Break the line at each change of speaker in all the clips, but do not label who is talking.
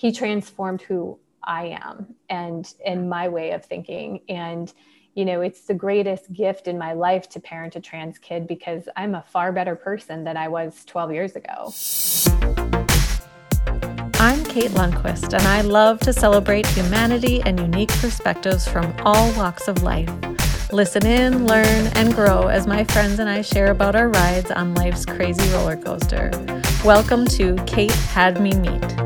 he transformed who I am and and my way of thinking and you know it's the greatest gift in my life to parent a trans kid because I'm a far better person than I was 12 years ago.
I'm Kate Lundquist, and I love to celebrate humanity and unique perspectives from all walks of life. Listen in, learn, and grow as my friends and I share about our rides on life's crazy roller coaster. Welcome to Kate Had Me Meet.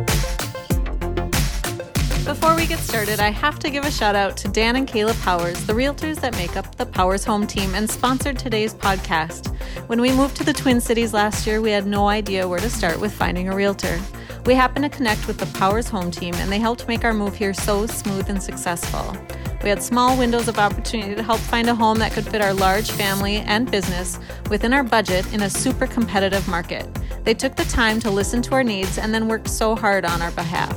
Before we get started, I have to give a shout out to Dan and Kayla Powers, the realtors that make up the Powers Home team and sponsored today's podcast. When we moved to the Twin Cities last year, we had no idea where to start with finding a realtor. We happened to connect with the Powers Home team, and they helped make our move here so smooth and successful. We had small windows of opportunity to help find a home that could fit our large family and business within our budget in a super competitive market. They took the time to listen to our needs and then worked so hard on our behalf.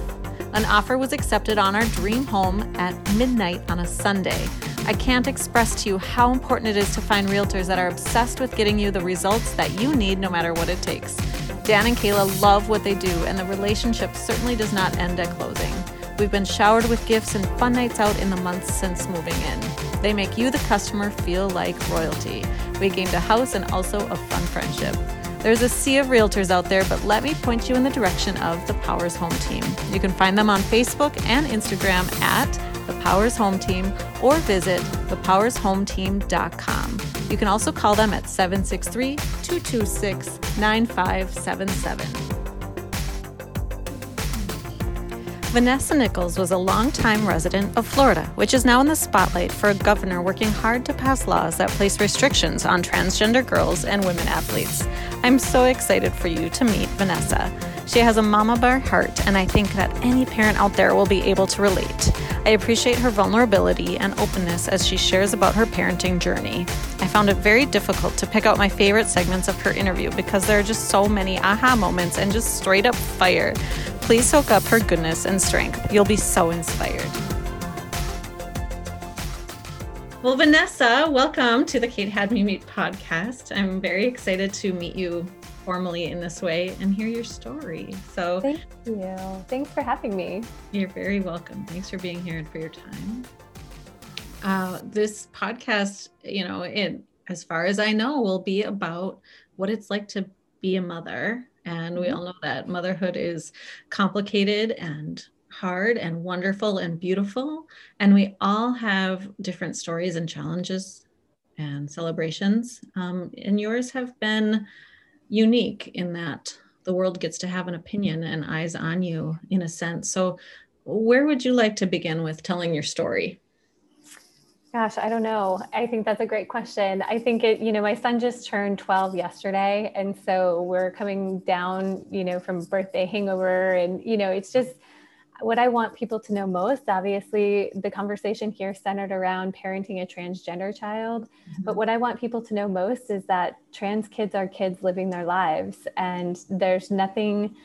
An offer was accepted on our dream home at midnight on a Sunday. I can't express to you how important it is to find realtors that are obsessed with getting you the results that you need no matter what it takes. Dan and Kayla love what they do, and the relationship certainly does not end at closing. We've been showered with gifts and fun nights out in the months since moving in. They make you, the customer, feel like royalty. We gained a house and also a fun friendship. There's a sea of realtors out there, but let me point you in the direction of the Powers Home Team. You can find them on Facebook and Instagram at the Powers Home Team or visit thepowershometeam.com. You can also call them at 763 226 9577. Vanessa Nichols was a longtime resident of Florida, which is now in the spotlight for a governor working hard to pass laws that place restrictions on transgender girls and women athletes. I'm so excited for you to meet Vanessa. She has a mama bear heart, and I think that any parent out there will be able to relate. I appreciate her vulnerability and openness as she shares about her parenting journey. I found it very difficult to pick out my favorite segments of her interview because there are just so many aha moments and just straight up fire. Please soak up her goodness and strength. You'll be so inspired. Well, Vanessa, welcome to the Kate Had Me Meet podcast. I'm very excited to meet you formally in this way and hear your story. So,
thank you. Thanks for having me.
You're very welcome. Thanks for being here and for your time. Uh, this podcast, you know, it, as far as I know, will be about what it's like to be a mother and we mm-hmm. all know that motherhood is complicated and hard and wonderful and beautiful. And we all have different stories and challenges and celebrations. Um, and yours have been unique in that the world gets to have an opinion and eyes on you in a sense. So, where would you like to begin with telling your story?
Gosh, I don't know. I think that's a great question. I think it, you know, my son just turned 12 yesterday. And so we're coming down, you know, from birthday hangover. And, you know, it's just what I want people to know most. Obviously, the conversation here centered around parenting a transgender child. Mm-hmm. But what I want people to know most is that trans kids are kids living their lives. And there's nothing,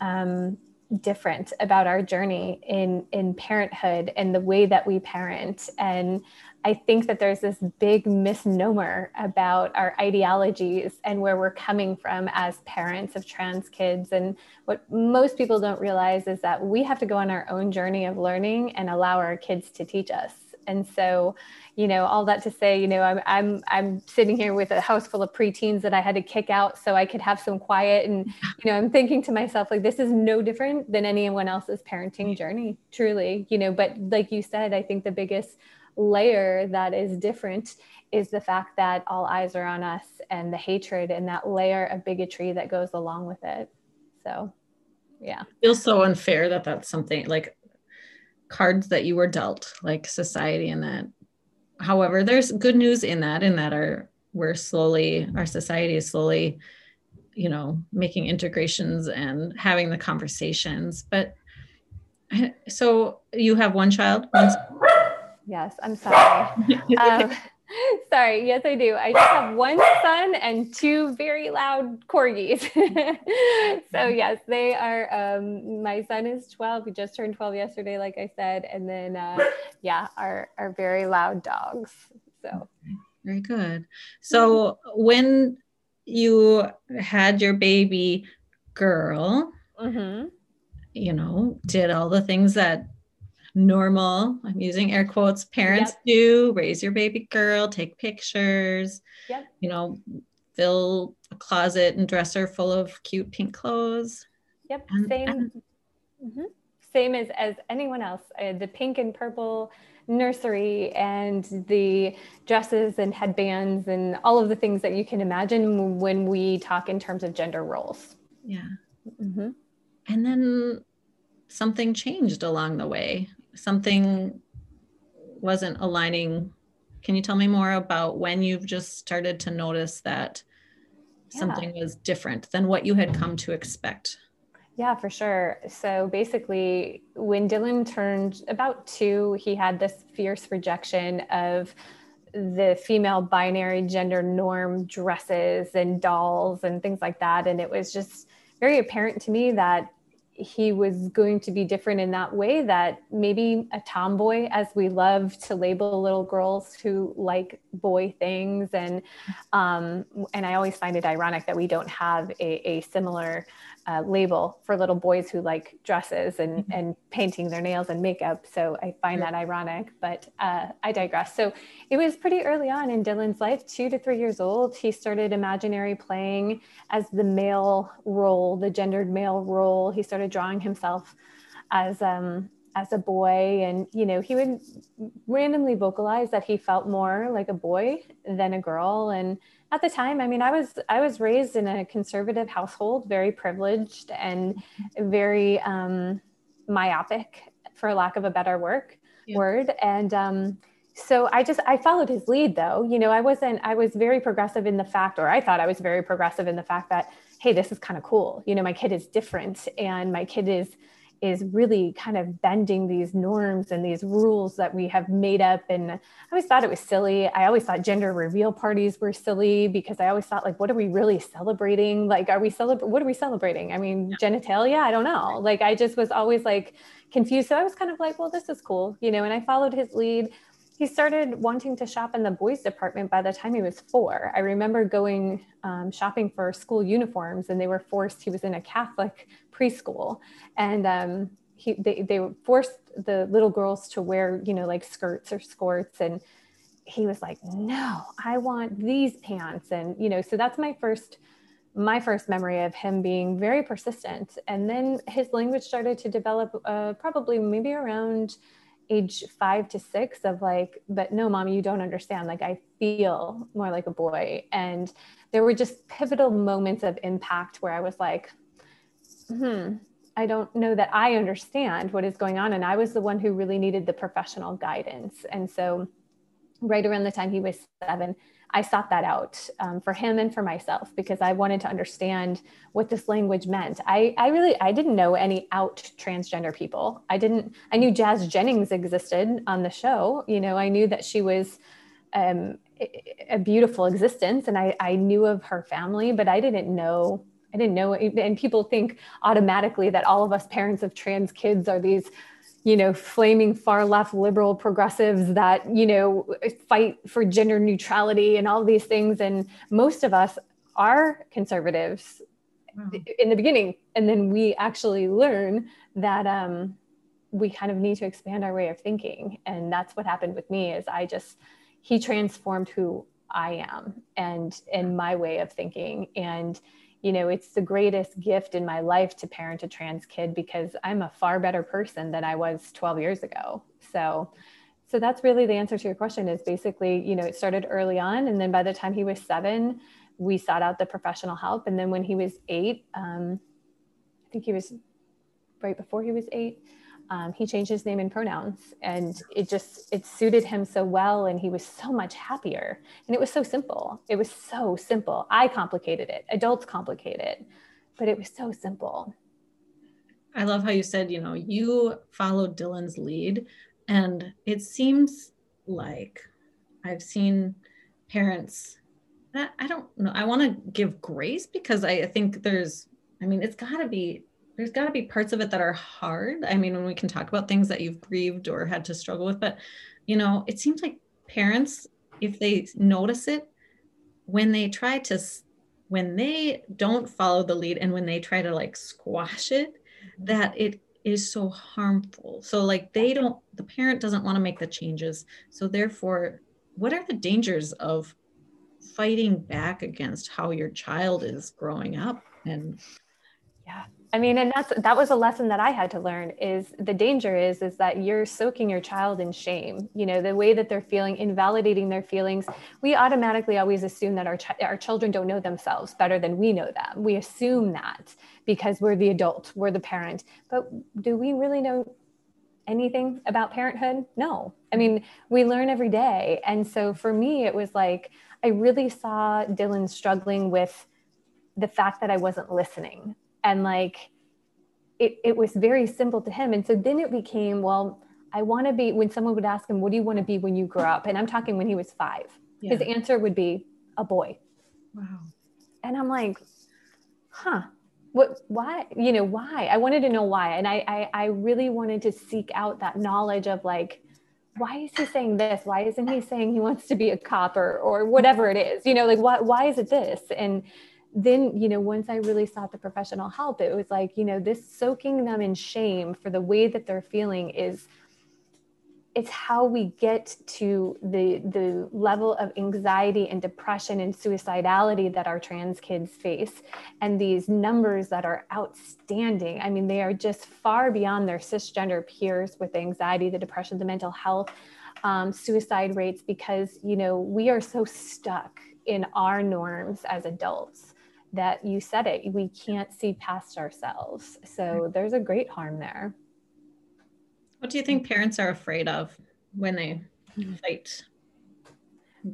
um, different about our journey in in parenthood and the way that we parent and I think that there's this big misnomer about our ideologies and where we're coming from as parents of trans kids. And what most people don't realize is that we have to go on our own journey of learning and allow our kids to teach us. And so, you know, all that to say, you know, I'm I'm I'm sitting here with a house full of preteens that I had to kick out so I could have some quiet. And you know, I'm thinking to myself like, this is no different than anyone else's parenting mm-hmm. journey, truly. You know, but like you said, I think the biggest layer that is different is the fact that all eyes are on us and the hatred and that layer of bigotry that goes along with it. So, yeah. It
feels so unfair that that's something like cards that you were dealt, like society and that. However, there's good news in that, in that our we're slowly, our society is slowly, you know, making integrations and having the conversations. But so you have one child, one
Yes, I'm sorry. um, sorry. Yes, I do. I just have one son and two very loud corgis. so yes, they are. Um, my son is 12. He just turned 12 yesterday, like I said, and then uh, yeah, our our very loud dogs. So
very good. So when you had your baby girl. Mm-hmm you know, did all the things that normal, I'm using air quotes, parents yep. do raise your baby girl, take pictures, yep. you know, fill a closet and dresser full of cute pink clothes.
Yep. And, Same. And, mm-hmm. Same as, as anyone else. Uh, the pink and purple nursery and the dresses and headbands and all of the things that you can imagine when we talk in terms of gender roles.
Yeah. Mm-hmm. And then something changed along the way. Something wasn't aligning. Can you tell me more about when you've just started to notice that yeah. something was different than what you had come to expect?
Yeah, for sure. So basically, when Dylan turned about two, he had this fierce rejection of the female binary gender norm dresses and dolls and things like that. And it was just very apparent to me that he was going to be different in that way that maybe a tomboy as we love to label little girls who like boy things and um, and i always find it ironic that we don't have a, a similar uh, label for little boys who like dresses and, mm-hmm. and painting their nails and makeup. So I find that ironic, but uh, I digress. So it was pretty early on in Dylan's life, two to three years old. He started imaginary playing as the male role, the gendered male role. He started drawing himself as um, as a boy and you know he would randomly vocalize that he felt more like a boy than a girl and at the time i mean i was i was raised in a conservative household very privileged and very um, myopic for lack of a better work yeah. word. And um, so i just i followed his lead though. You know i wasn't i was very progressive in the fact or i thought i was very progressive in the fact that hey this is kind of cool. You know my kid is different and my kid is is really kind of bending these norms and these rules that we have made up. And I always thought it was silly. I always thought gender reveal parties were silly because I always thought like, what are we really celebrating? Like, are we celebrating? What are we celebrating? I mean, yeah. genitalia? I don't know. Like, I just was always like confused. So I was kind of like, well, this is cool, you know, and I followed his lead he started wanting to shop in the boys department by the time he was four. I remember going um, shopping for school uniforms, and they were forced. He was in a Catholic preschool, and um, he they they forced the little girls to wear you know like skirts or skirts, and he was like, "No, I want these pants," and you know, so that's my first my first memory of him being very persistent. And then his language started to develop, uh, probably maybe around age five to six of like, but no, mommy, you don't understand. Like, I feel more like a boy. And there were just pivotal moments of impact where I was like, hmm, I don't know that I understand what is going on. And I was the one who really needed the professional guidance. And so, right around the time he was seven, I sought that out um, for him and for myself because I wanted to understand what this language meant. I, I really I didn't know any out transgender people. I didn't. I knew Jazz Jennings existed on the show. You know, I knew that she was um, a beautiful existence, and I, I knew of her family, but I didn't know I didn't know. And people think automatically that all of us parents of trans kids are these you know, flaming far left liberal progressives that, you know, fight for gender neutrality and all these things. And most of us are conservatives wow. in the beginning. And then we actually learn that um, we kind of need to expand our way of thinking. And that's what happened with me is I just, he transformed who I am and and my way of thinking. And you know, it's the greatest gift in my life to parent a trans kid because I'm a far better person than I was 12 years ago. So, so that's really the answer to your question is basically, you know, it started early on. And then by the time he was seven, we sought out the professional help. And then when he was eight, um, I think he was right before he was eight, um, he changed his name and pronouns and it just it suited him so well and he was so much happier. And it was so simple. It was so simple. I complicated it. Adults complicate it. But it was so simple.
I love how you said you know you followed dylan's lead and it seems like i've seen parents i don't know. I want to give grace because I think there's i mean it's got to be there's got to be parts of it that are hard. I mean, when we can talk about things that you've grieved or had to struggle with, but you know, it seems like parents, if they notice it, when they try to, when they don't follow the lead and when they try to like squash it, mm-hmm. that it is so harmful. So like they don't the parent doesn't want to make the changes. So therefore, what are the dangers of fighting back against how your child is growing up and
yeah i mean and that's that was a lesson that i had to learn is the danger is is that you're soaking your child in shame. You know the way that they're feeling invalidating their feelings. We automatically always assume that our, ch- our children don't know themselves better than we know them. We assume that because we're the adult we're the parent. But do we really know anything about parenthood? No. I mean we learn every day. And so for me it was like I really saw Dylan struggling with the fact that I wasn't listening. And like, it, it was very simple to him. And so then it became, well, I want to be, when someone would ask him, what do you want to be when you grow up? And I'm talking when he was five, yeah. his answer would be a boy. Wow. And I'm like, huh, what, why, you know, why? I wanted to know why. And I, I, I really wanted to seek out that knowledge of like, why is he saying this? Why isn't he saying he wants to be a cop or, or whatever it is? You know, like why, why is it this? And then, you know, once I really sought the professional help, it was like, you know, this soaking them in shame for the way that they're feeling is it's how we get to the the level of anxiety and depression and suicidality that our trans kids face. And these numbers that are outstanding. I mean they are just far beyond their cisgender peers with anxiety the depression the mental health um, suicide rates because you know we are so stuck in our norms as adults that you said it we can't see past ourselves so there's a great harm there
what do you think parents are afraid of when they fight?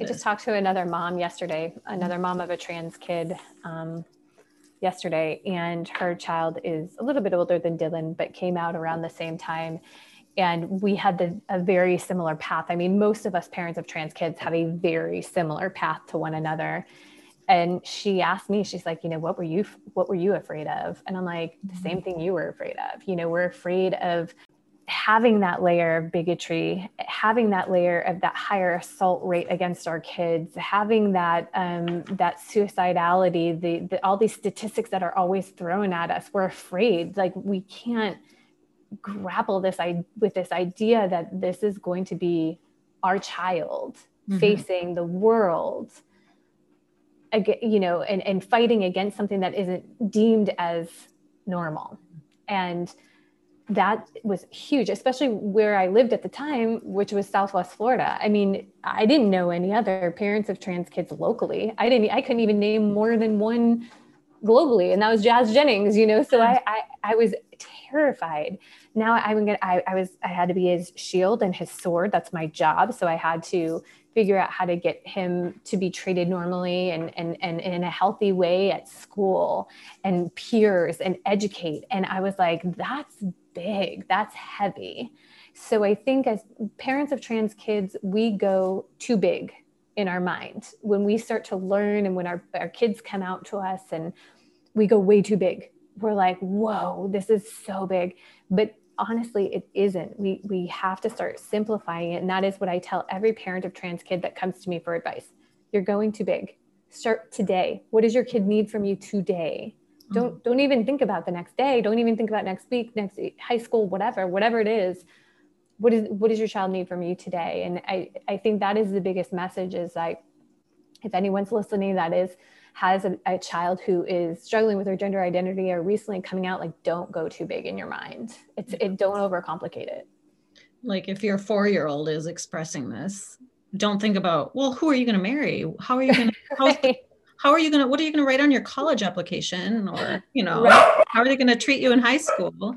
I just talked to another mom yesterday, another mom of a trans kid um, yesterday, and her child is a little bit older than Dylan, but came out around the same time. And we had the, a very similar path. I mean, most of us parents of trans kids have a very similar path to one another. And she asked me, she's like, you know, what were you, what were you afraid of? And I'm like, the same thing you were afraid of. You know, we're afraid of having that layer of bigotry, having that layer of that higher assault rate against our kids, having that um, that suicidality, the, the all these statistics that are always thrown at us, we're afraid. Like we can't grapple this I, with this idea that this is going to be our child mm-hmm. facing the world you know, and, and fighting against something that isn't deemed as normal. And that was huge, especially where I lived at the time, which was Southwest Florida. I mean, I didn't know any other parents of trans kids locally. I didn't, I couldn't even name more than one globally. And that was Jazz Jennings, you know? So I, I, I was terrified. Now I'm gonna, I, I was, I had to be his shield and his sword. That's my job. So I had to figure out how to get him to be treated normally and, and, and in a healthy way at school and peers and educate. And I was like, that's big, that's heavy. So I think as parents of trans kids, we go too big in our mind when we start to learn and when our, our kids come out to us and we go way too big. We're like, whoa, this is so big. But honestly, it isn't. We we have to start simplifying it. And that is what I tell every parent of trans kid that comes to me for advice. You're going too big. Start today. What does your kid need from you today? don't mm-hmm. don't even think about the next day don't even think about next week next high school whatever whatever it is what is what does your child need from you today and i i think that is the biggest message is like if anyone's listening that is has a, a child who is struggling with their gender identity or recently coming out like don't go too big in your mind. It's it don't overcomplicate it.
Like if your four year old is expressing this don't think about well who are you going to marry? How are you going to how are you going to what are you going to write on your college application? Or you know right. how are they going to treat you in high school?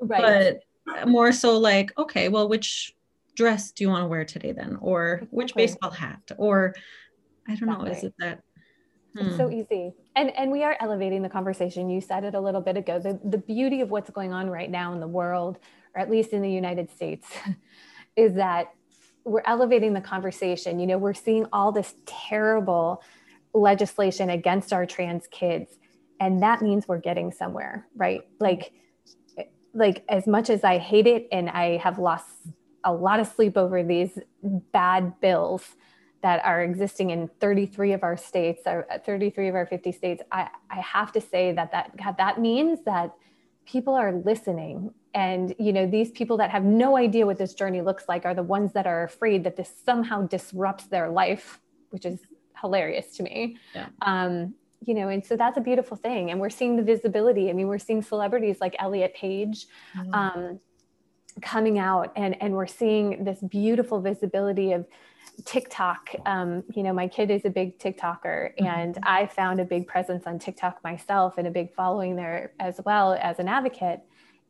Right. But more so like okay well which dress do you want to wear today then? Or exactly. which baseball hat? Or i don't know is it that
hmm. it's so easy. And and we are elevating the conversation. You said it a little bit ago the, the beauty of what's going on right now in the world or at least in the united states is that we're elevating the conversation. You know we're seeing all this terrible legislation against our trans kids and that means we're getting somewhere right? Like like as much as i hate it and i have lost a lot of sleep over these bad bills that are existing in 33 of our states or 33 of our 50 states i, I have to say that that that means that people are listening and you know these people that have no idea what this journey looks like are the ones that are afraid that this somehow disrupts their life which is hilarious to me yeah. um, you know and so that's a beautiful thing and we're seeing the visibility i mean we're seeing celebrities like elliot page mm-hmm. um, coming out and and we're seeing this beautiful visibility of TikTok. Um, you know, my kid is a big TikToker, mm-hmm. and I found a big presence on TikTok myself and a big following there as well as an advocate.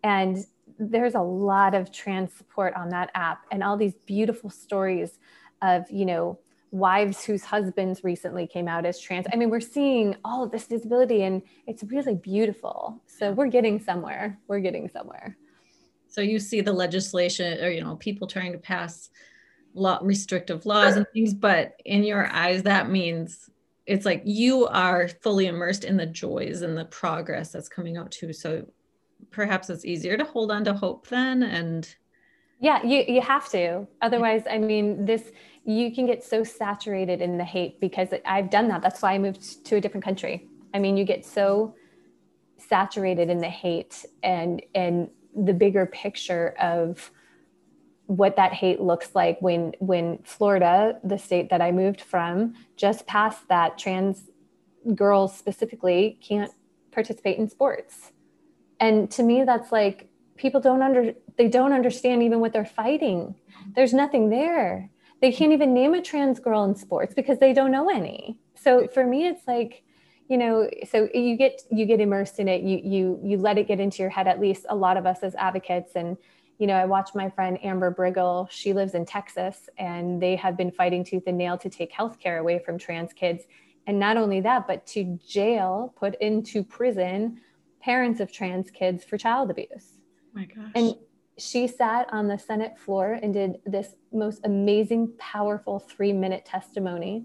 And there's a lot of trans support on that app, and all these beautiful stories of, you know, wives whose husbands recently came out as trans. I mean, we're seeing all of this visibility, and it's really beautiful. So we're getting somewhere. We're getting somewhere.
So you see the legislation, or you know, people trying to pass law restrictive laws and things but in your eyes that means it's like you are fully immersed in the joys and the progress that's coming out too. So perhaps it's easier to hold on to hope then and
yeah you you have to. Otherwise i mean this you can get so saturated in the hate because i've done that. That's why i moved to a different country. I mean you get so saturated in the hate and and the bigger picture of what that hate looks like when when Florida, the state that I moved from, just passed that trans girls specifically can't participate in sports. And to me that's like people don't under they don't understand even what they're fighting. There's nothing there. They can't even name a trans girl in sports because they don't know any. So for me it's like you know so you get you get immersed in it you you you let it get into your head at least a lot of us as advocates and you know, I watched my friend Amber Briggle. She lives in Texas and they have been fighting tooth and nail to take healthcare away from trans kids. And not only that, but to jail, put into prison parents of trans kids for child abuse.
Oh my gosh.
And she sat on the Senate floor and did this most amazing, powerful three minute testimony.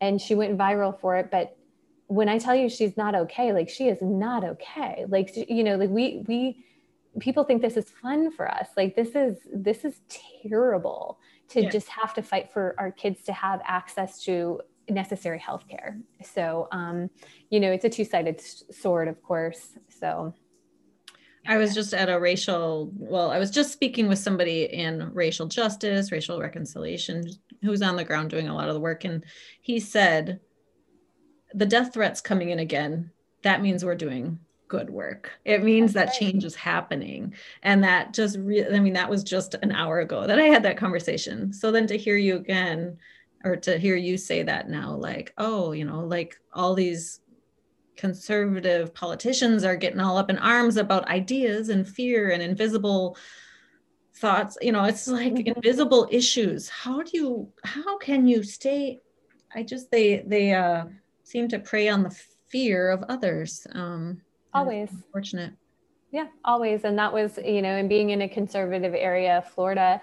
And she went viral for it. But when I tell you she's not okay, like she is not okay. Like, you know, like we, we, people think this is fun for us like this is this is terrible to yeah. just have to fight for our kids to have access to necessary health care so um you know it's a two-sided sword of course so
I was just at a racial, well, I was just speaking with somebody in racial justice, racial reconciliation, who's on the ground doing a lot of the work. And he said, the death threats coming in again, that means we're doing good work. It means That's that right. change is happening. And that just really, I mean, that was just an hour ago that I had that conversation. So then to hear you again, or to hear you say that now, like, oh, you know, like all these conservative politicians are getting all up in arms about ideas and fear and invisible thoughts you know it's like mm-hmm. invisible issues how do you how can you stay i just they they uh seem to prey on the fear of others um
always.
fortunate
yeah always. And that was you know and being in a conservative area of florida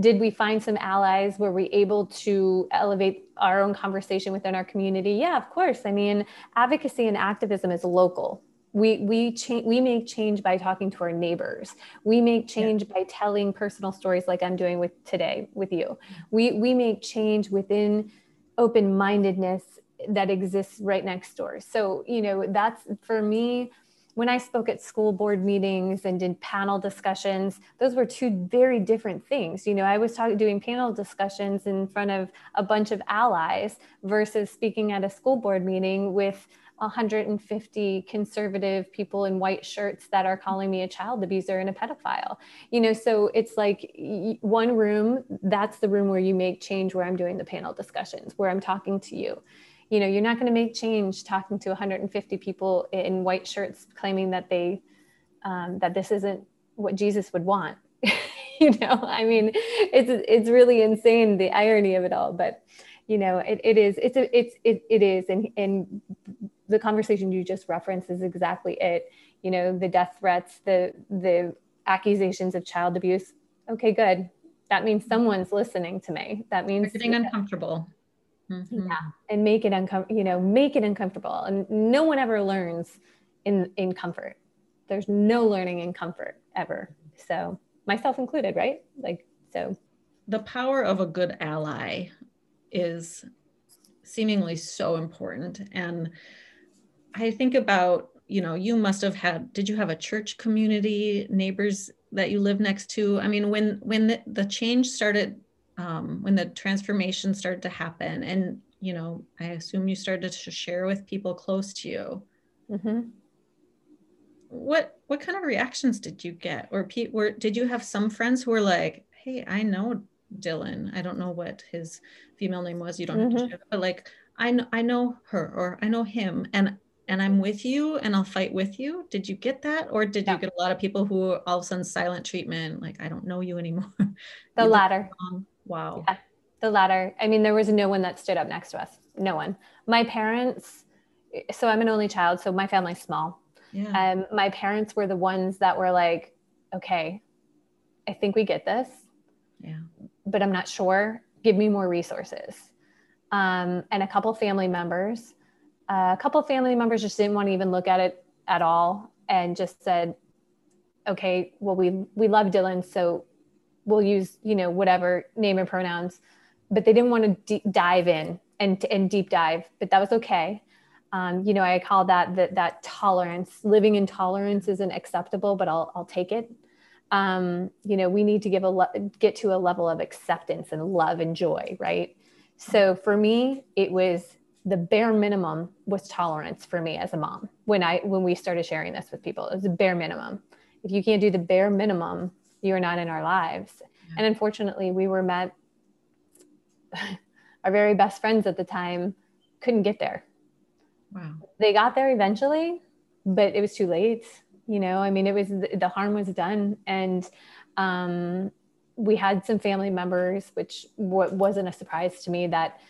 did we find some allies? Were we able to elevate our own conversation within our community? Yeah of course. I mean advocacy and activism is local. We we change we make change by talking to our neighbors. We make change yeah. by telling personal stories like i'm doing with today with you. We we make change within open mindedness that exists right next door. So you know that's for me when I spoke at school board meetings and did panel discussions, those were two very different things. You know, I was talking doing panel discussions in front of a bunch of allies versus speaking at a school board meeting with 150 conservative people in white shirts that are calling me a child abuser and a pedophile. You know, so it's like one room, that's the room where you make change where I'm doing the panel discussions, where I'm talking to you you know you're not going to make change talking to 150 people in white shirts claiming that they um, that this isn't what jesus would want. You know i mean it's it's really insane the irony of it all but you know it, it is it's a, it's it, it is and and the conversation you just referenced is exactly it. You know the death threats the the accusations of child abuse. Okay good. That means someone's listening to me. That means
getting uncomfortable
Mm-hmm. Yeah, and make it uncomfortable. You know, make it uncomfortable. And no one ever learns in in comfort. There's no learning in comfort ever. So myself included, right? Like so.
The power of a good ally is seemingly so important, and I think about you know, you must have had, did you have a church community, neighbors that you live next to? I mean, when, when the, the change started, um, when the transformation started to happen and, you know, I assume you started to share with people close to you. Mm-hmm. What, what kind of reactions did you get? Or Pete, were, did you have some friends who were like, Hey, I know Dylan. I don't know what his female name was. You don't mm-hmm. have to mm-hmm. share, but like, I know, I know her or I know him. And and I'm with you and I'll fight with you. Did you get that? Or did yeah. you get a lot of people who all of a sudden silent treatment, like, I don't know you anymore?
The latter.
Wow.
Yeah, the latter. I mean, there was no one that stood up next to us. No one. My parents, so I'm an only child, so my family's small. Yeah. Um, my parents were the ones that were like, okay, I think we get this.
Yeah.
But I'm not sure. Give me more resources. Um, and a couple family members a couple family members just didn't want to even look at it at all and just said, okay, well, we, we love Dylan, so we'll use, you know, whatever name and pronouns, but they didn't want to d- dive in and, and deep dive, but that was okay. Um, you know, I call that, that, that tolerance, living in tolerance isn't acceptable, but I'll, I'll take it. Um, you know, we need to give a, le- get to a level of acceptance and love and joy. Right. So for me, it was the bare minimum was tolerance for me as a mom when I when we started sharing this with people. It was a bare minimum. If you can't do the bare minimum, you're not in our lives. Yeah. And unfortunately, we were met. Our very best friends at the time couldn't get there.
Wow.
They got there eventually, but it was too late. You know, I mean, it was the harm was done, and um, we had some family members, which w- wasn't a surprise to me that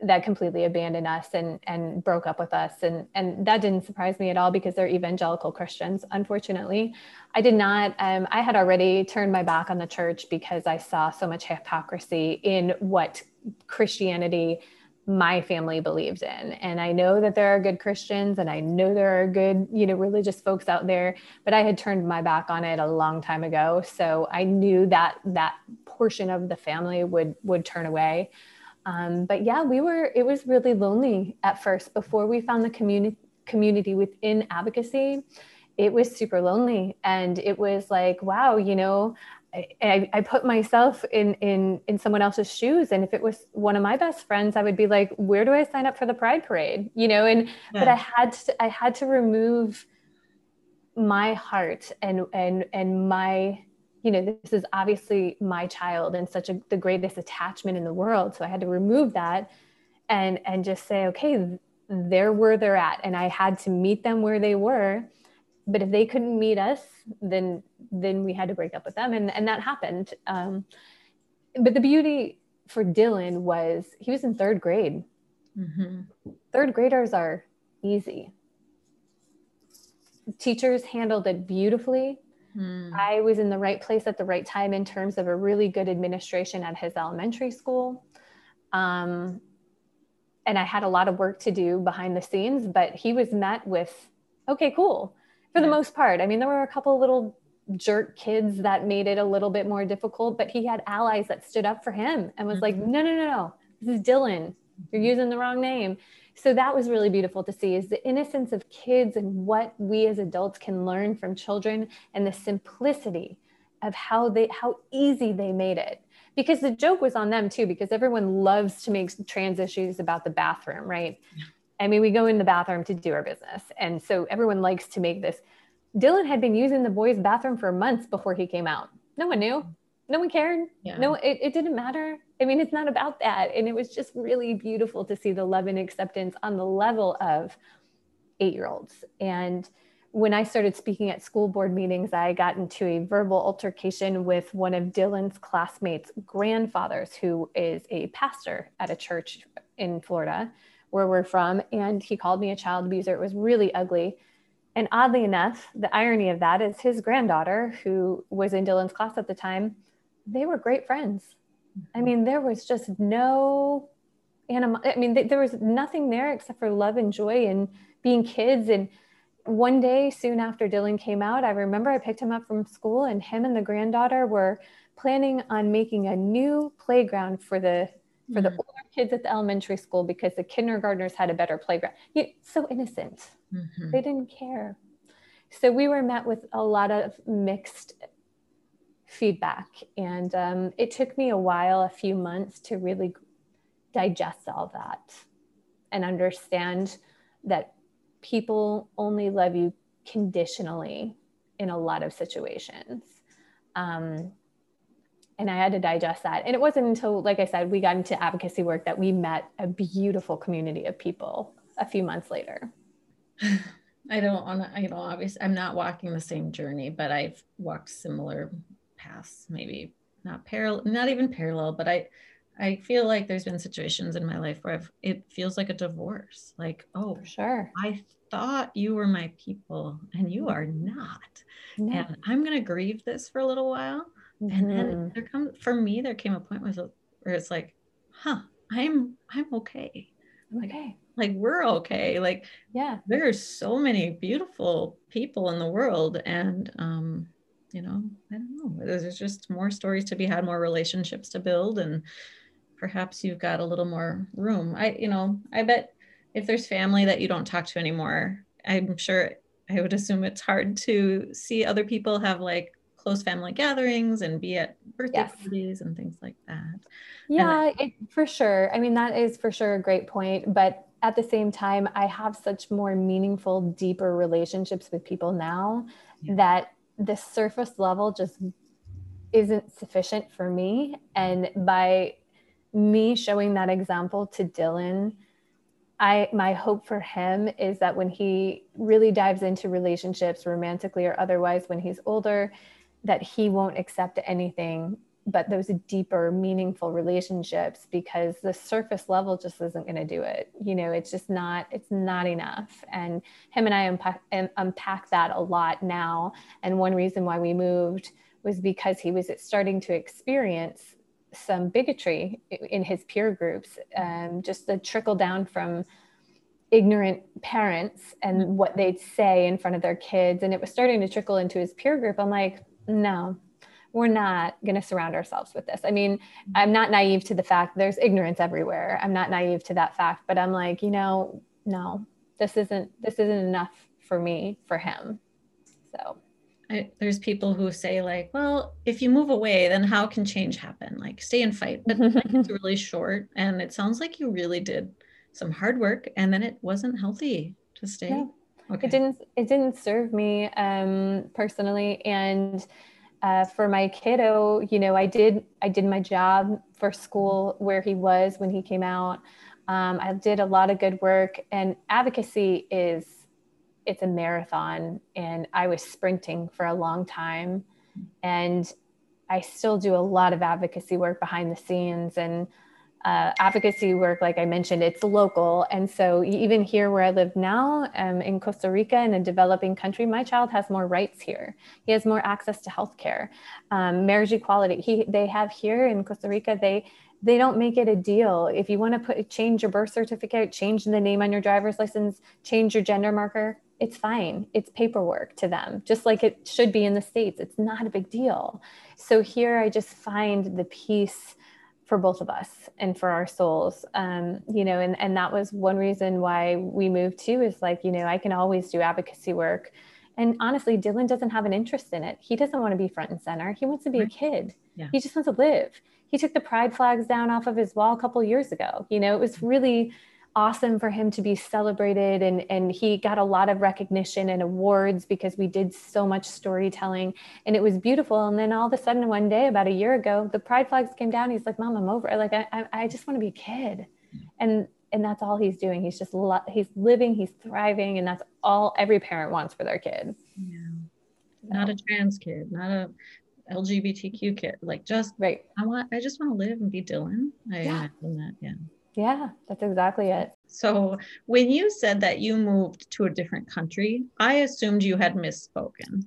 that completely abandoned us and and broke up with us. And and that didn't surprise me at all because they're evangelical christians unfortunately. I did not um, i had already turned my back on the church because i saw so much hypocrisy in what christianity my family believes in. And i know that there are good christians and i know there are good you know religious folks out there but i had turned my back on it a long time ago. So i knew that that portion of the family would would turn away um, but yeah, we were, it was really lonely at first before we found the community community within advocacy. It was super lonely. And it was like, wow, you know, I, I, put myself in, in, in someone else's shoes. And if it was one of my best friends, I would be like, where do I sign up for the pride parade? You know, and, yeah. but I had to, I had to remove my heart and, and, and my, you know this is obviously my child and such a the greatest attachment in the world. So i had to remove that and and just say okay they're where they're at. And i had to meet them where they were. But if they couldn't meet us then then we had to break up with them. And and that happened. Um, but the beauty for dylan was he was in third grade. Mm-hmm. third graders are easy. Teachers handled it beautifully Mm. I was in the right place at the right time in terms of a really good administration at his elementary school. Um, and I had a lot of work to do behind the scenes, but he was met with, okay, cool, for the most part. I mean, there were a couple little jerk kids that made it a little bit more difficult, but he had allies that stood up for him and was mm-hmm. like, no, no, no, no, this is Dylan. You're mm-hmm. using the wrong name so that was really beautiful to see is the innocence of kids and what we as adults can learn from children and the simplicity of how they how easy they made it. Because the joke was on them too because everyone loves to make trans issues about the bathroom right? Yeah. i mean we go in the bathroom to do our business and so everyone likes to make this. Dylan had been using the boys bathroom for months before he came out. No one knew no one cared yeah. no it, it didn't matter I mean, it's not about that. And it was just really beautiful to see the love and acceptance on the level of eight year olds. And when I started speaking at school board meetings, I got into a verbal altercation with one of Dylan's classmates' grandfathers, who is a pastor at a church in Florida, where we're from. And he called me a child abuser. It was really ugly. And oddly enough, the irony of that is his granddaughter, who was in Dylan's class at the time, they were great friends I mean, there was just no animal. I mean, th- there was nothing there except for love and joy and being kids. And one day, soon after Dylan came out, I remember I picked him up from school, and him and the granddaughter were planning on making a new playground for the for the mm. older kids at the elementary school because the kindergartners had a better playground. You, so innocent. Mm-hmm. They didn't care. so we were met with a lot of mixed feedback. And um, it took me a while, a few months to really digest all that and understand that people only love you conditionally in a lot of situations. Um, and I had to digest that. And it wasn't until, like I said, we got into advocacy work that we met a beautiful community of people a few months later.
I don't want to, you know, obviously I'm not walking the same journey, but I've walked similar paths, maybe not parallel, not even parallel, but I, I feel like there's been situations in my life where I've, it feels like a divorce. Like, oh,
For sure.
I thought you were my people and you are not. No. And I'm going to grieve this for a little while. Mm-hmm. And then mm-hmm. there comes, for me, there came a point where it's like, huh, I'm, I'm okay.
I'm okay.
Like, like we're okay. Like,
yeah,
there are so many beautiful people in the world. And, um, you know, I don't know. There's just more stories to be had, more relationships to build, and perhaps you've got a little more room. I, you know, I bet if there's family that you don't talk to anymore, I'm sure I would assume it's hard to see other people have like close family gatherings and be at birthday yes. parties and things like that.
Yeah, it, for sure. I mean, that is for sure a great point. But at the same time, I have such more meaningful, deeper relationships with people now yeah. that the surface level just isn't sufficient for me. And by me showing that example to Dylan, I my hope for him is that when he really dives into relationships, romantically or otherwise, when he's older, that he won't accept anything but those deeper meaningful relationships because the surface level just isn't going to do it. You know it's just not it's not enough. And him and i unpack, unpack that a lot now. And one reason why we moved was because he was starting to experience some bigotry in his peer groups um, just the trickle down from ignorant parents and mm-hmm. what they'd say in front of their kids. And it was starting to trickle into his peer group. I'm like no we're not going to surround ourselves with this. I mean, I'm not naive to the fact there's ignorance everywhere. I'm not naive to that fact, but I'm like, you know, no, this isn't this isn't enough for me for him. So
I, there's people who say like, well, if you move away, then how can change happen? Like stay and fight. But it's really short, and it sounds like you really did some hard work, and then it wasn't healthy to stay. Yeah.
Okay. It didn't. It didn't serve me um, personally, and uh, for my kiddo, you know, I did I did my job for school where he was when he came out. Um, I did a lot of good work, and advocacy is it's a marathon, and I was sprinting for a long time, and I still do a lot of advocacy work behind the scenes and uh, advocacy work, like I mentioned, it's local. And so, even here where I live now um, in Costa Rica, in a developing country, my child has more rights here. He has more access to healthcare, um, marriage equality. He, they have here in Costa Rica, they they don't make it a deal. If you want to put change your birth certificate, change the name on your driver's license, change your gender marker, it's fine. It's paperwork to them, just like it should be in the States. It's not a big deal. So here I just find the peace for both of us and for our souls. Um, you know and, and that was one reason why we moved too is like you know i can always do advocacy work. And honestly dylan doesn't have an interest in it. He doesn't want to be front and center. He wants to be right. a kid. Yeah. he just wants to live. He took the pride flags down off of his wall a couple years ago. You know it was really awesome for him to be celebrated and and he got a lot of recognition and awards because we did so much storytelling and it was beautiful. And then all of a sudden one day about a year ago the pride flags came down. He's like mom i'm over like i i, I just want to be a kid. And and that's all he's doing. He's just lo- he's living he's thriving and that's all every parent wants for their kid.
Yeah. not a trans kid not a lgbtq kid like just
right.
I want i just want to live and be dylan. I yeah. imagine that yeah
yeah, that's exactly it.
So, when you said that you moved to a different country, I assumed you had misspoken.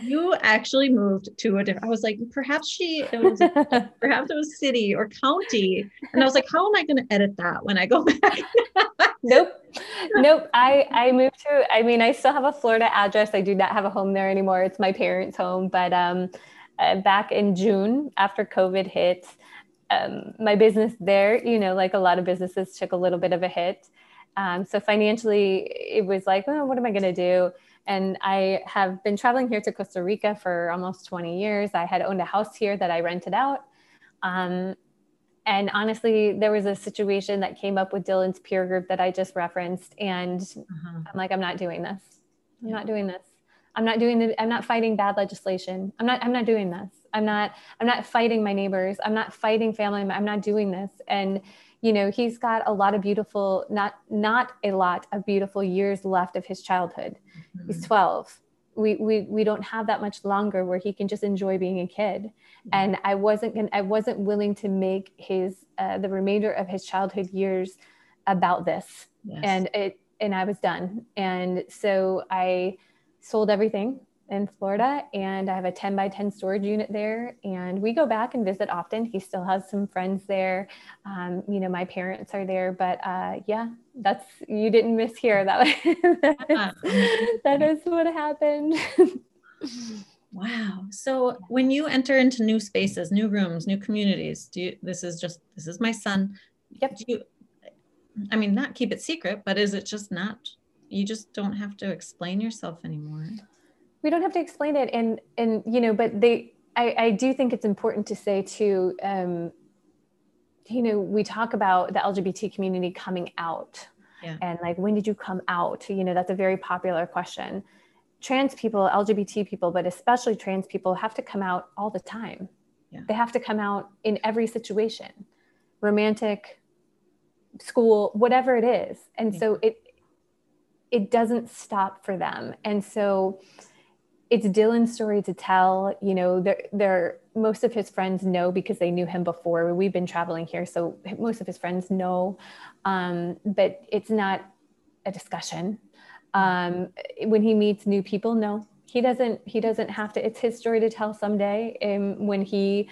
You actually moved to a different. I was like, perhaps she, it was, perhaps it was city or county, and I was like, how am I going to edit that when I go back?
nope, nope. I I moved to. I mean, I still have a Florida address. I do not have a home there anymore. It's my parents' home, but um, uh, back in June after COVID hit um, my business there, you know, like a lot of businesses took a little bit of a hit. Um, so financially, it was like, oh, what am I going to do? And I have been traveling here to Costa Rica for almost 20 years. I had owned a house here that I rented out. Um, and honestly, there was a situation that came up with Dylan's peer group that I just referenced. And uh-huh. I'm like, I'm not doing this. I'm not doing this. I'm not doing the, I'm not fighting bad legislation. I'm not, I'm not doing this. I'm not, I'm not fighting my neighbors. I'm not fighting family. I'm not doing this. And, you know, he's got a lot of beautiful, not, not a lot of beautiful years left of his childhood. Mm-hmm. He's 12. We, we, we don't have that much longer where he can just enjoy being a kid. Mm-hmm. And I wasn't gonna, I wasn't willing to make his, uh, the remainder of his childhood years about this. Yes. And it, and I was done. And so I sold everything in Florida and I have a 10 by 10 storage unit there and we go back and visit often. He still has some friends there. Um, you know, my parents are there, but uh, yeah, that's, you didn't miss here. That, that is what happened.
wow. So when you enter into new spaces, new rooms, new communities, do you, this is just, this is my son.
Yep.
Do you, I mean, not keep it secret, but is it just not, you just don't have to explain yourself anymore?
We don't have to explain it. And and you know but they i i do think it's important to say too um you know we talk about the lgbt community coming out. Yeah. and like when did you come out? You know that's a very popular question. Trans people lgbt people but especially trans people have to come out all the time. Yeah. they have to come out in every situation romantic school whatever it is. And yeah. so it it doesn't stop for them. And so it's Dylan's story to tell. You know, they're, they're, most of his friends know because they knew him before. We've been traveling here, so most of his friends know. Um, but it's not a discussion. Um, when he meets new people, no, he doesn't. He doesn't have to. It's his story to tell someday. And when he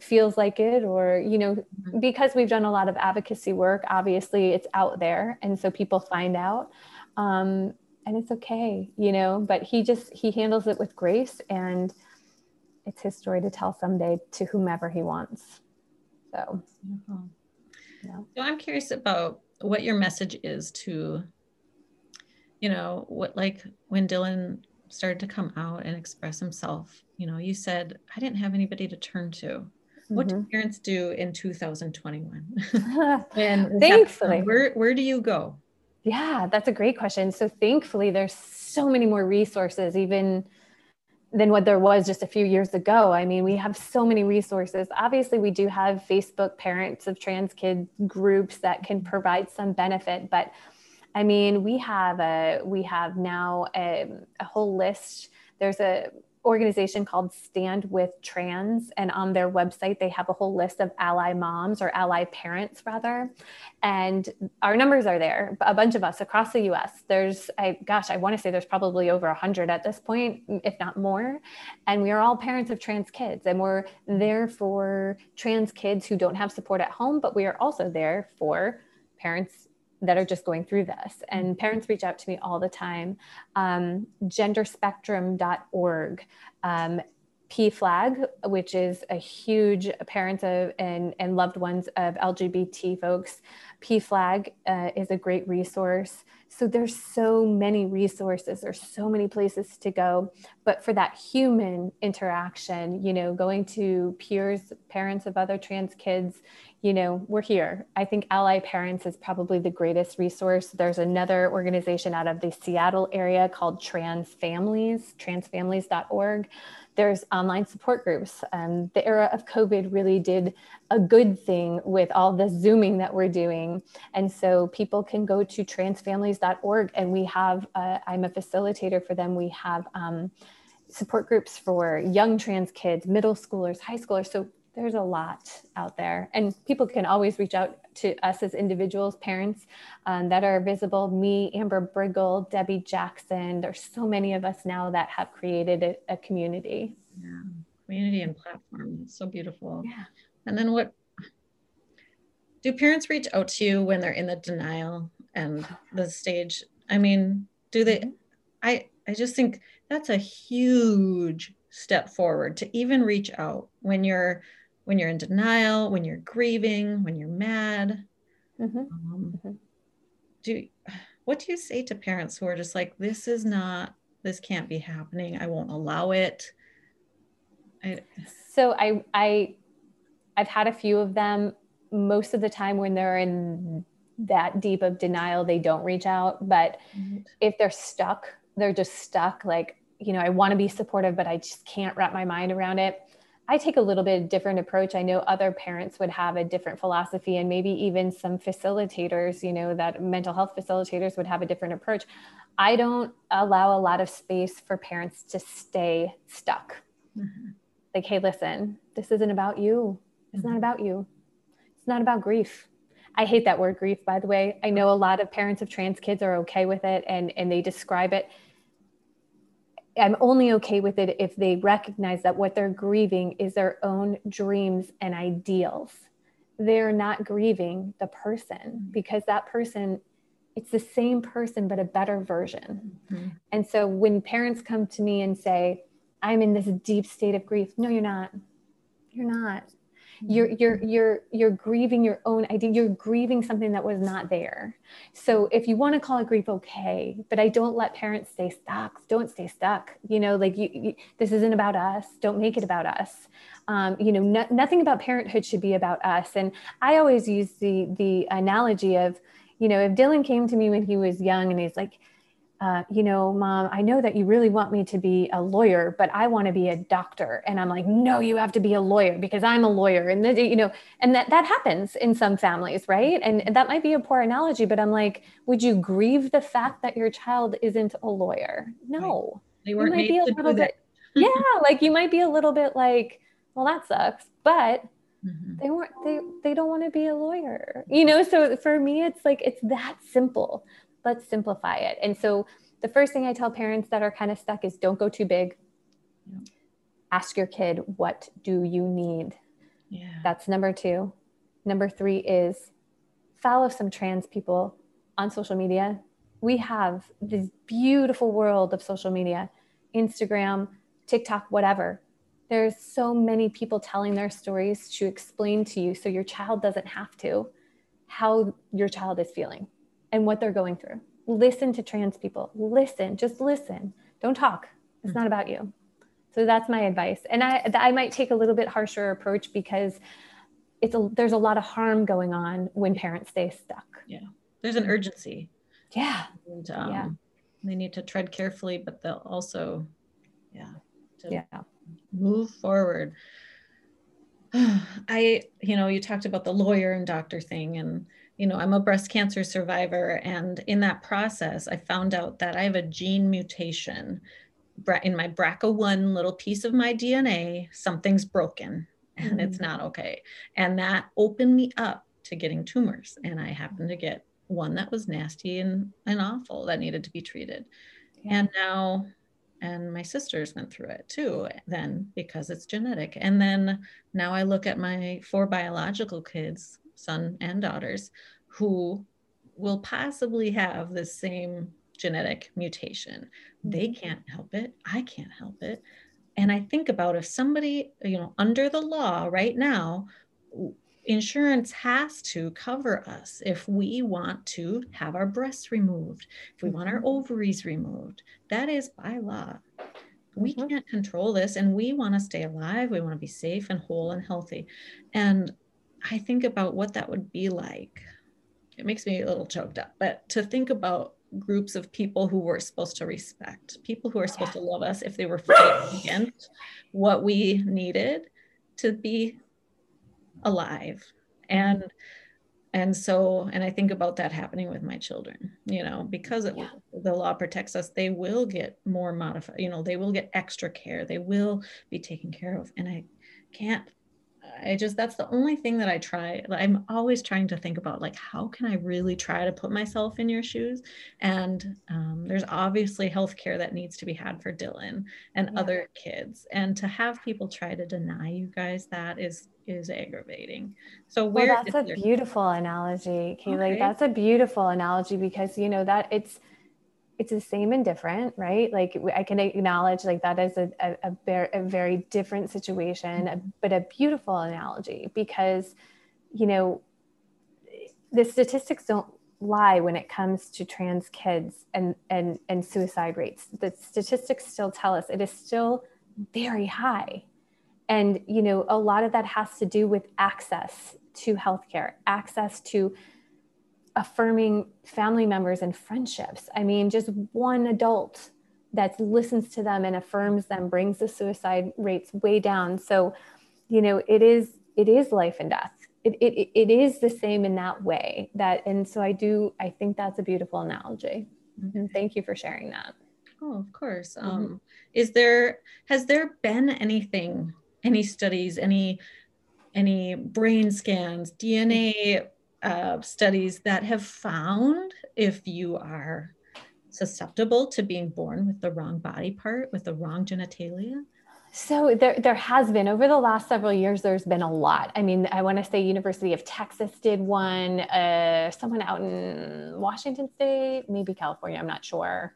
feels like it, or you know, mm-hmm. because we've done a lot of advocacy work, obviously it's out there, and so people find out. Um, and it's okay, you know, but he just, he handles it with grace and it's his story to tell someday to whomever he wants. So,
yeah. So I'm curious about what your message is to, you know, what like when Dylan started to come out and express himself, you know, you said, I didn't have anybody to turn to. What mm-hmm. do parents do in 2021? and thankfully, where, where do you go?
Yeah, that's a great question. So thankfully, there's so many more resources, even than what there was just a few years ago. I mean, we have so many resources. Obviously, we do have Facebook parents of trans kids groups that can provide some benefit, but I mean, we have a we have now a, a whole list. There's a organization called Stand with Trans, and on their website, they have a whole list of ally moms or ally parents, rather. And our numbers are there, a bunch of us across the US. There's, I, gosh, I want to say there's probably over 100 at this point, if not more. And we are all parents of trans kids, and we're there for trans kids who don't have support at home, but we are also there for parents that are just going through this. And mm-hmm. parents reach out to me all the time. Um, genderspectrum.org. Um, PFLAG, which is a huge parents of and, and loved ones of LGBT folks. PFLAG uh, is a great resource. So there's so many resources, there's so many places to go. But for that human interaction, you know, going to peers, parents of other trans kids, you know, we're here. I think Ally Parents is probably the greatest resource. There's another organization out of the Seattle area called Trans Families, transfamilies.org there's online support groups. Um, the era of COVID really did a good thing with all the Zooming that we're doing. And so people can go to transfamilies.org and we have, uh, I'm a facilitator for them. We have um, support groups for young trans kids, middle schoolers, high schoolers. So there's a lot out there. And people can always reach out to us as individuals parents um, that are visible. Me amber briggle debbie jackson there's so many of us now that have created a, a community.
Yeah community and platform it's so beautiful. Yeah. And then what do parents reach out to you when they're in the denial and the stage? I mean do they mm-hmm. i i just think that's a huge step forward to even reach out when you're when you're in denial, when you're grieving, when you're mad. Mm-hmm. Um, mm-hmm. Do what do you say to parents who are just like, this is not this can't be happening. I won't allow it.
I, so I, I, I've had a few of them. Most of the time, when they're in that deep of denial, they don't reach out. But mm-hmm. if they're stuck, they're just stuck. Like, you know, I want to be supportive, but I just can't wrap my mind around it. I take a little bit different approach. I know other parents would have a different philosophy, and maybe even some facilitators, you know, that mental health facilitators would have a different approach. I don't allow a lot of space for parents to stay stuck. Mm-hmm. Like, hey, listen, this isn't about you. It's mm-hmm. not about you. It's not about grief. I hate that word grief, by the way. I know a lot of parents of trans kids are okay with it and, and they describe it I'm only okay with it if they recognize that what they're grieving is their own dreams and ideals. They're not grieving the person because that person, it's the same person, but a better version. Mm-hmm. And so when parents come to me and say, I'm in this deep state of grief, no, you're not. You're not you're you're you're you're grieving your own idea you're grieving something that was not there. So if you want to call it grief okay but i don't let parents stay stuck don't stay stuck you know like you, you this isn't about us don't make it about us. Um, you know no, nothing about parenthood should be about us. And i always use the the analogy of you know if dylan came to me when he was young and he's like uh, you know, mom, I know that you really want me to be a lawyer, but I want to be a doctor. And I'm like, no, you have to be a lawyer because I'm a lawyer. And, you know, and that, that happens in some families, right? And that might be a poor analogy, but I'm like, would you grieve the fact that your child isn't a lawyer? No.
They weren't made be a little
bit, yeah, like you might be a little bit like, well, that sucks, but mm-hmm. they weren't, they, they don't want to be a lawyer, you know? So for me, it's like, it's that simple let's simplify it. And so the first thing I tell parents that are kind of stuck is don't go too big. Yeah. Ask your kid, what do you need? Yeah. That's number two. Number three is follow some trans people on social media. We have this beautiful world of social media, Instagram, TikTok, whatever. There's so many people telling their stories to explain to you so your child doesn't have to how your child is feeling and what they're going through. Listen to trans people. Listen, just listen. Don't talk. It's not about you. So that's my advice. And I, I might take a little bit harsher approach because it's a, there's a lot of harm going on when parents stay stuck.
Yeah. There's an urgency.
Yeah.
And, um, yeah. They need to tread carefully, but they'll also, yeah,
yeah,
move forward. I, you know, you talked about the lawyer and doctor thing, and you know, I'm a breast cancer survivor. And in that process, I found out that I have a gene mutation in my BRCA1 little piece of my DNA. Something's broken and mm-hmm. it's not okay. And that opened me up to getting tumors. And I happened to get one that was nasty and, and awful that needed to be treated. Yeah. And now, and my sisters went through it too, then because it's genetic. And then now I look at my four biological kids son and daughters, who will possibly have the same genetic mutation. They mm-hmm. can't help it. I can't help it. And I think about if somebody, you know, under the law right now, insurance has to cover us if we want to have our breasts removed, if we want our mm-hmm. ovaries removed. That is by law. We mm-hmm. can't control this and we want to stay alive. We want to be safe and whole and healthy. And I think about what that would be like. It makes me a little choked up, but to think about groups of people who we're supposed to respect, people who are supposed to love us if they were fighting against what we needed to be alive. And and so and i think about that happening with my children you know because it, yeah. the law protects us they will get more modified you know they will get extra care they will be taken care of and i can't I just that's the only thing that I try. I'm always trying to think about like how can I really try to put myself in your shoes. And um, there's obviously healthcare that needs to be had for Dylan and yeah. other kids, and to have people try to deny you guys that is is aggravating. So where
well, that's a beautiful analogy, Kaylee. Okay. That's a beautiful analogy because you know that it's it's the same and different, right? Like I can acknowledge like that is a, a, a, very, a very different situation, mm-hmm. but a beautiful analogy because, you know, the statistics don't lie when it comes to trans kids and and and suicide rates the statistics still tell us it is still very high and you know a lot of that has to do with access to healthcare access to affirming family members and friendships. I mean just one adult that listens to them and affirms them brings the suicide rates way down. So you know it is it is life and death. It, it, it is the same in that way that and so i do i think that's a beautiful analogy. Mm-hmm. and thank you for sharing that.
Oh of course. Mm-hmm. um, is there has there been anything any studies any any brain scans dna uh, studies that have found if you are susceptible to being born with the wrong body part with the wrong genitalia
so there, there has been over the last several years. There's been a lot. I mean, I want to say University of Texas did one. Uh, someone out in Washington State, maybe California. I'm not sure.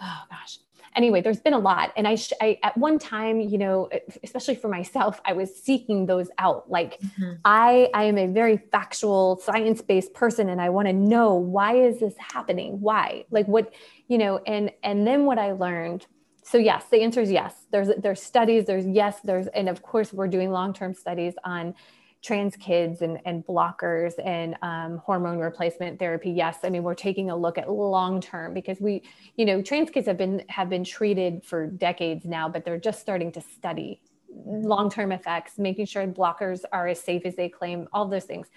Oh gosh. Anyway, there's been a lot, and I, sh- I at one time, you know, especially for myself, I was seeking those out. Like, mm-hmm. I I am a very factual, science based person, and I want to know why is this happening? Why? Like, what you know? And and then what I learned so yes, the answer is yes. There's there's studies. There's yes. There's and of course we're doing long term studies on trans kids and, and blockers and um, hormone replacement therapy. Yes i mean we're taking a look at long term because we you know trans kids have been have been treated for decades now but they're just starting to study long term effects making sure blockers are as safe as they claim all those things.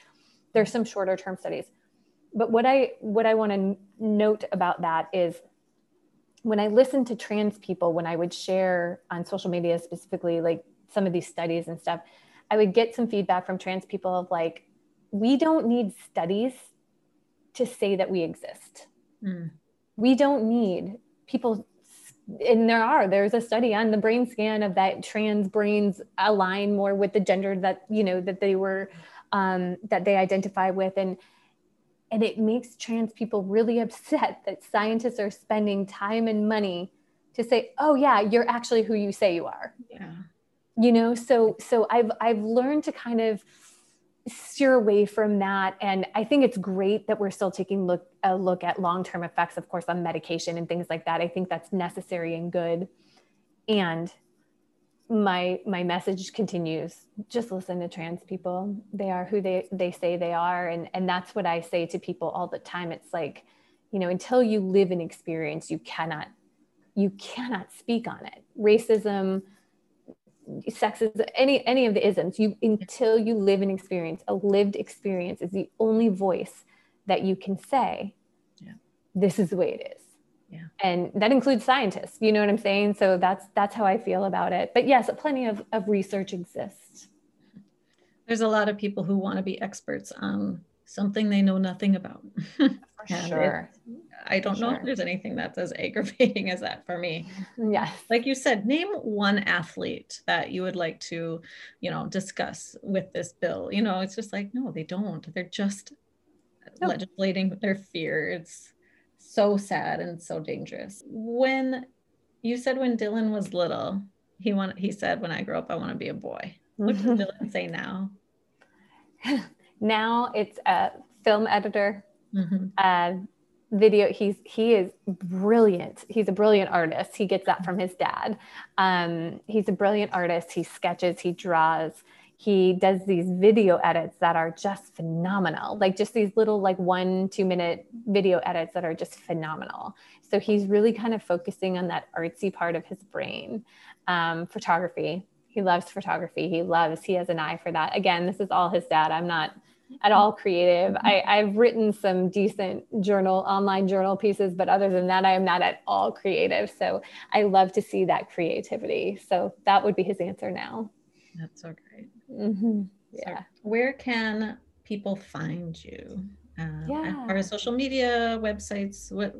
There's some shorter term studies. But what i what i want to note about that is when I listened to trans people, when I would share on social media specifically, like some of these studies and stuff, I would get some feedback from trans people of like, we don't need studies to say that we exist. Mm. We don't need people, and there are, there's a study on the brain scan of that trans brains align more with the gender that, you know, that they were, um, that they identify with. And, and it makes trans people really upset that scientists are spending time and money to say, oh yeah, you're actually who you say you are.
Yeah.
You know, so so I've I've learned to kind of steer away from that. And I think it's great that we're still taking look a look at long-term effects, of course, on medication and things like that. I think that's necessary and good. And my my message continues just listen to trans people they are who they they say they are and and that's what i say to people all the time it's like you know until you live an experience you cannot you cannot speak on it racism sexism any any of the isms you until you live an experience a lived experience is the only voice that you can say yeah. this is the way it is
yeah.
And that includes scientists, you know what I'm saying? So that's that's how I feel about it. But yes, plenty of, of research exists.
There's a lot of people who want to be experts on something they know nothing about.
For sure.
It, I don't know if there's anything that's as aggravating as that for me.
Yes.
Like you said, name one athlete that you would like to, you know, discuss with this bill. You know, it's just like, no, they don't. They're just no. legislating their fear. It's so sad and so dangerous. When you said when Dylan was little, he wanted he said when I grow up I want to be a boy. What does Dylan say now?
now it's a film editor. Mm-hmm. Uh, video he's he is brilliant. He's a brilliant artist. He gets that from his dad. Um, he's a brilliant artist. He sketches he draws. He does these video edits that are just phenomenal. Like just these little like one two minute video edits that are just phenomenal. So he's really kind of focusing on that artsy part of his brain. Um, photography. He loves photography. He loves he has an eye for that. Again this is all his dad. I'm not at all creative I, i've written some decent journal online journal pieces but other than that i am not at all creative so i love to see that creativity so that would be his answer now
that's so great
Mm-hmm. Yeah. So
where can people find you? Uh, yeah. As social media, websites, what?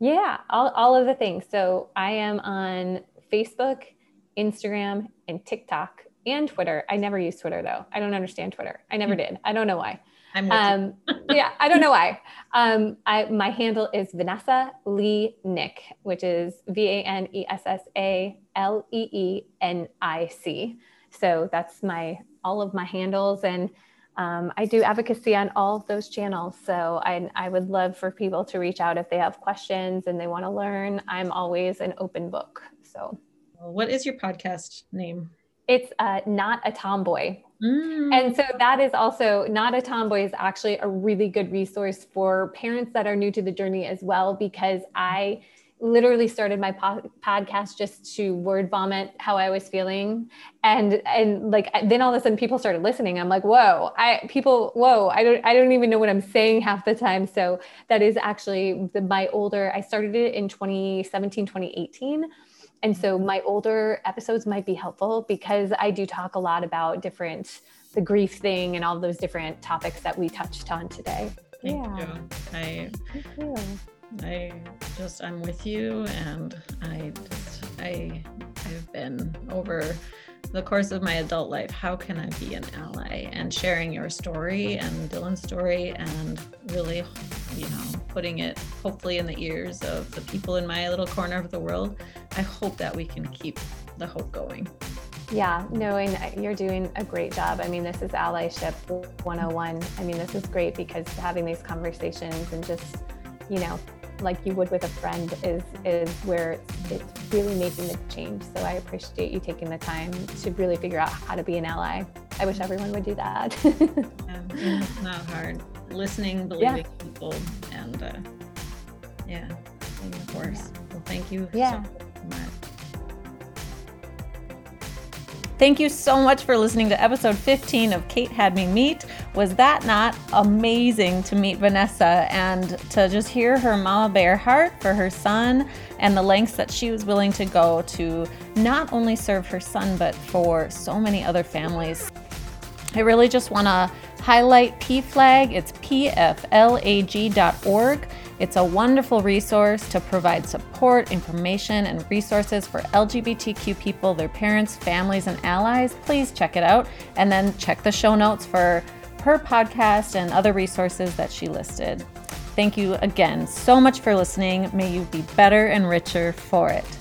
Yeah, all, all of the things. So I am on Facebook, Instagram, and TikTok and Twitter. I never use Twitter though. I don't understand Twitter. I never hmm. did. I don't know why. I'm um, yeah, I don't know why. Um, I, my handle is Vanessa Lee Nick, which is V A N E S S A L E E N I C. So that's my all of my handles. And um, I do advocacy on all of those channels. So I, I would love for people to reach out if they have questions and they want to learn. I'm always an open book. So,
what is your podcast name?
It's uh, Not a Tomboy. Mm. And so that is also Not a Tomboy is actually a really good resource for parents that are new to the journey as well, because I literally started my po- podcast just to word vomit how I was feeling. And, and like, then all of a sudden people started listening. I'm like, whoa, I, people, whoa, I don't, I don't even know what I'm saying half the time. So that is actually the, my older, I started it in 2017, 2018. And so mm-hmm. my older episodes might be helpful because I do talk a lot about different, the grief thing and all those different topics that we touched on today.
Thank yeah. you. I, Thank you. I just I'm with you and I just I I've been over the course of my adult life how can I be an ally and sharing your story and Dylan's story and really you know putting it hopefully in the ears of the people in my little corner of the world I hope that we can keep the hope going.
Yeah, no, and you're doing a great job. I mean, this is allyship 101. I mean, this is great because having these conversations and just, you know, like you would with a friend is is where it's, it's really making the change. So I appreciate you taking the time to really figure out how to be an ally. I wish everyone would do that.
yeah, it's not hard. Listening, believing yeah. people, and uh, yeah, of course. Well, thank you
yeah.
so much.
Thank you so much for listening to episode 15 of Kate Had Me Meet. Was that not amazing to meet Vanessa and to just hear her mama bear heart for her son and the lengths that she was willing to go to not only serve her son, but for so many other families? I really just want to highlight P PFLAG. It's pflag.org. It's a wonderful resource to provide support, information, and resources for LGBTQ people, their parents, families, and allies. Please check it out and then check the show notes for her podcast and other resources that she listed. Thank you again so much for listening. May you be better and richer for it.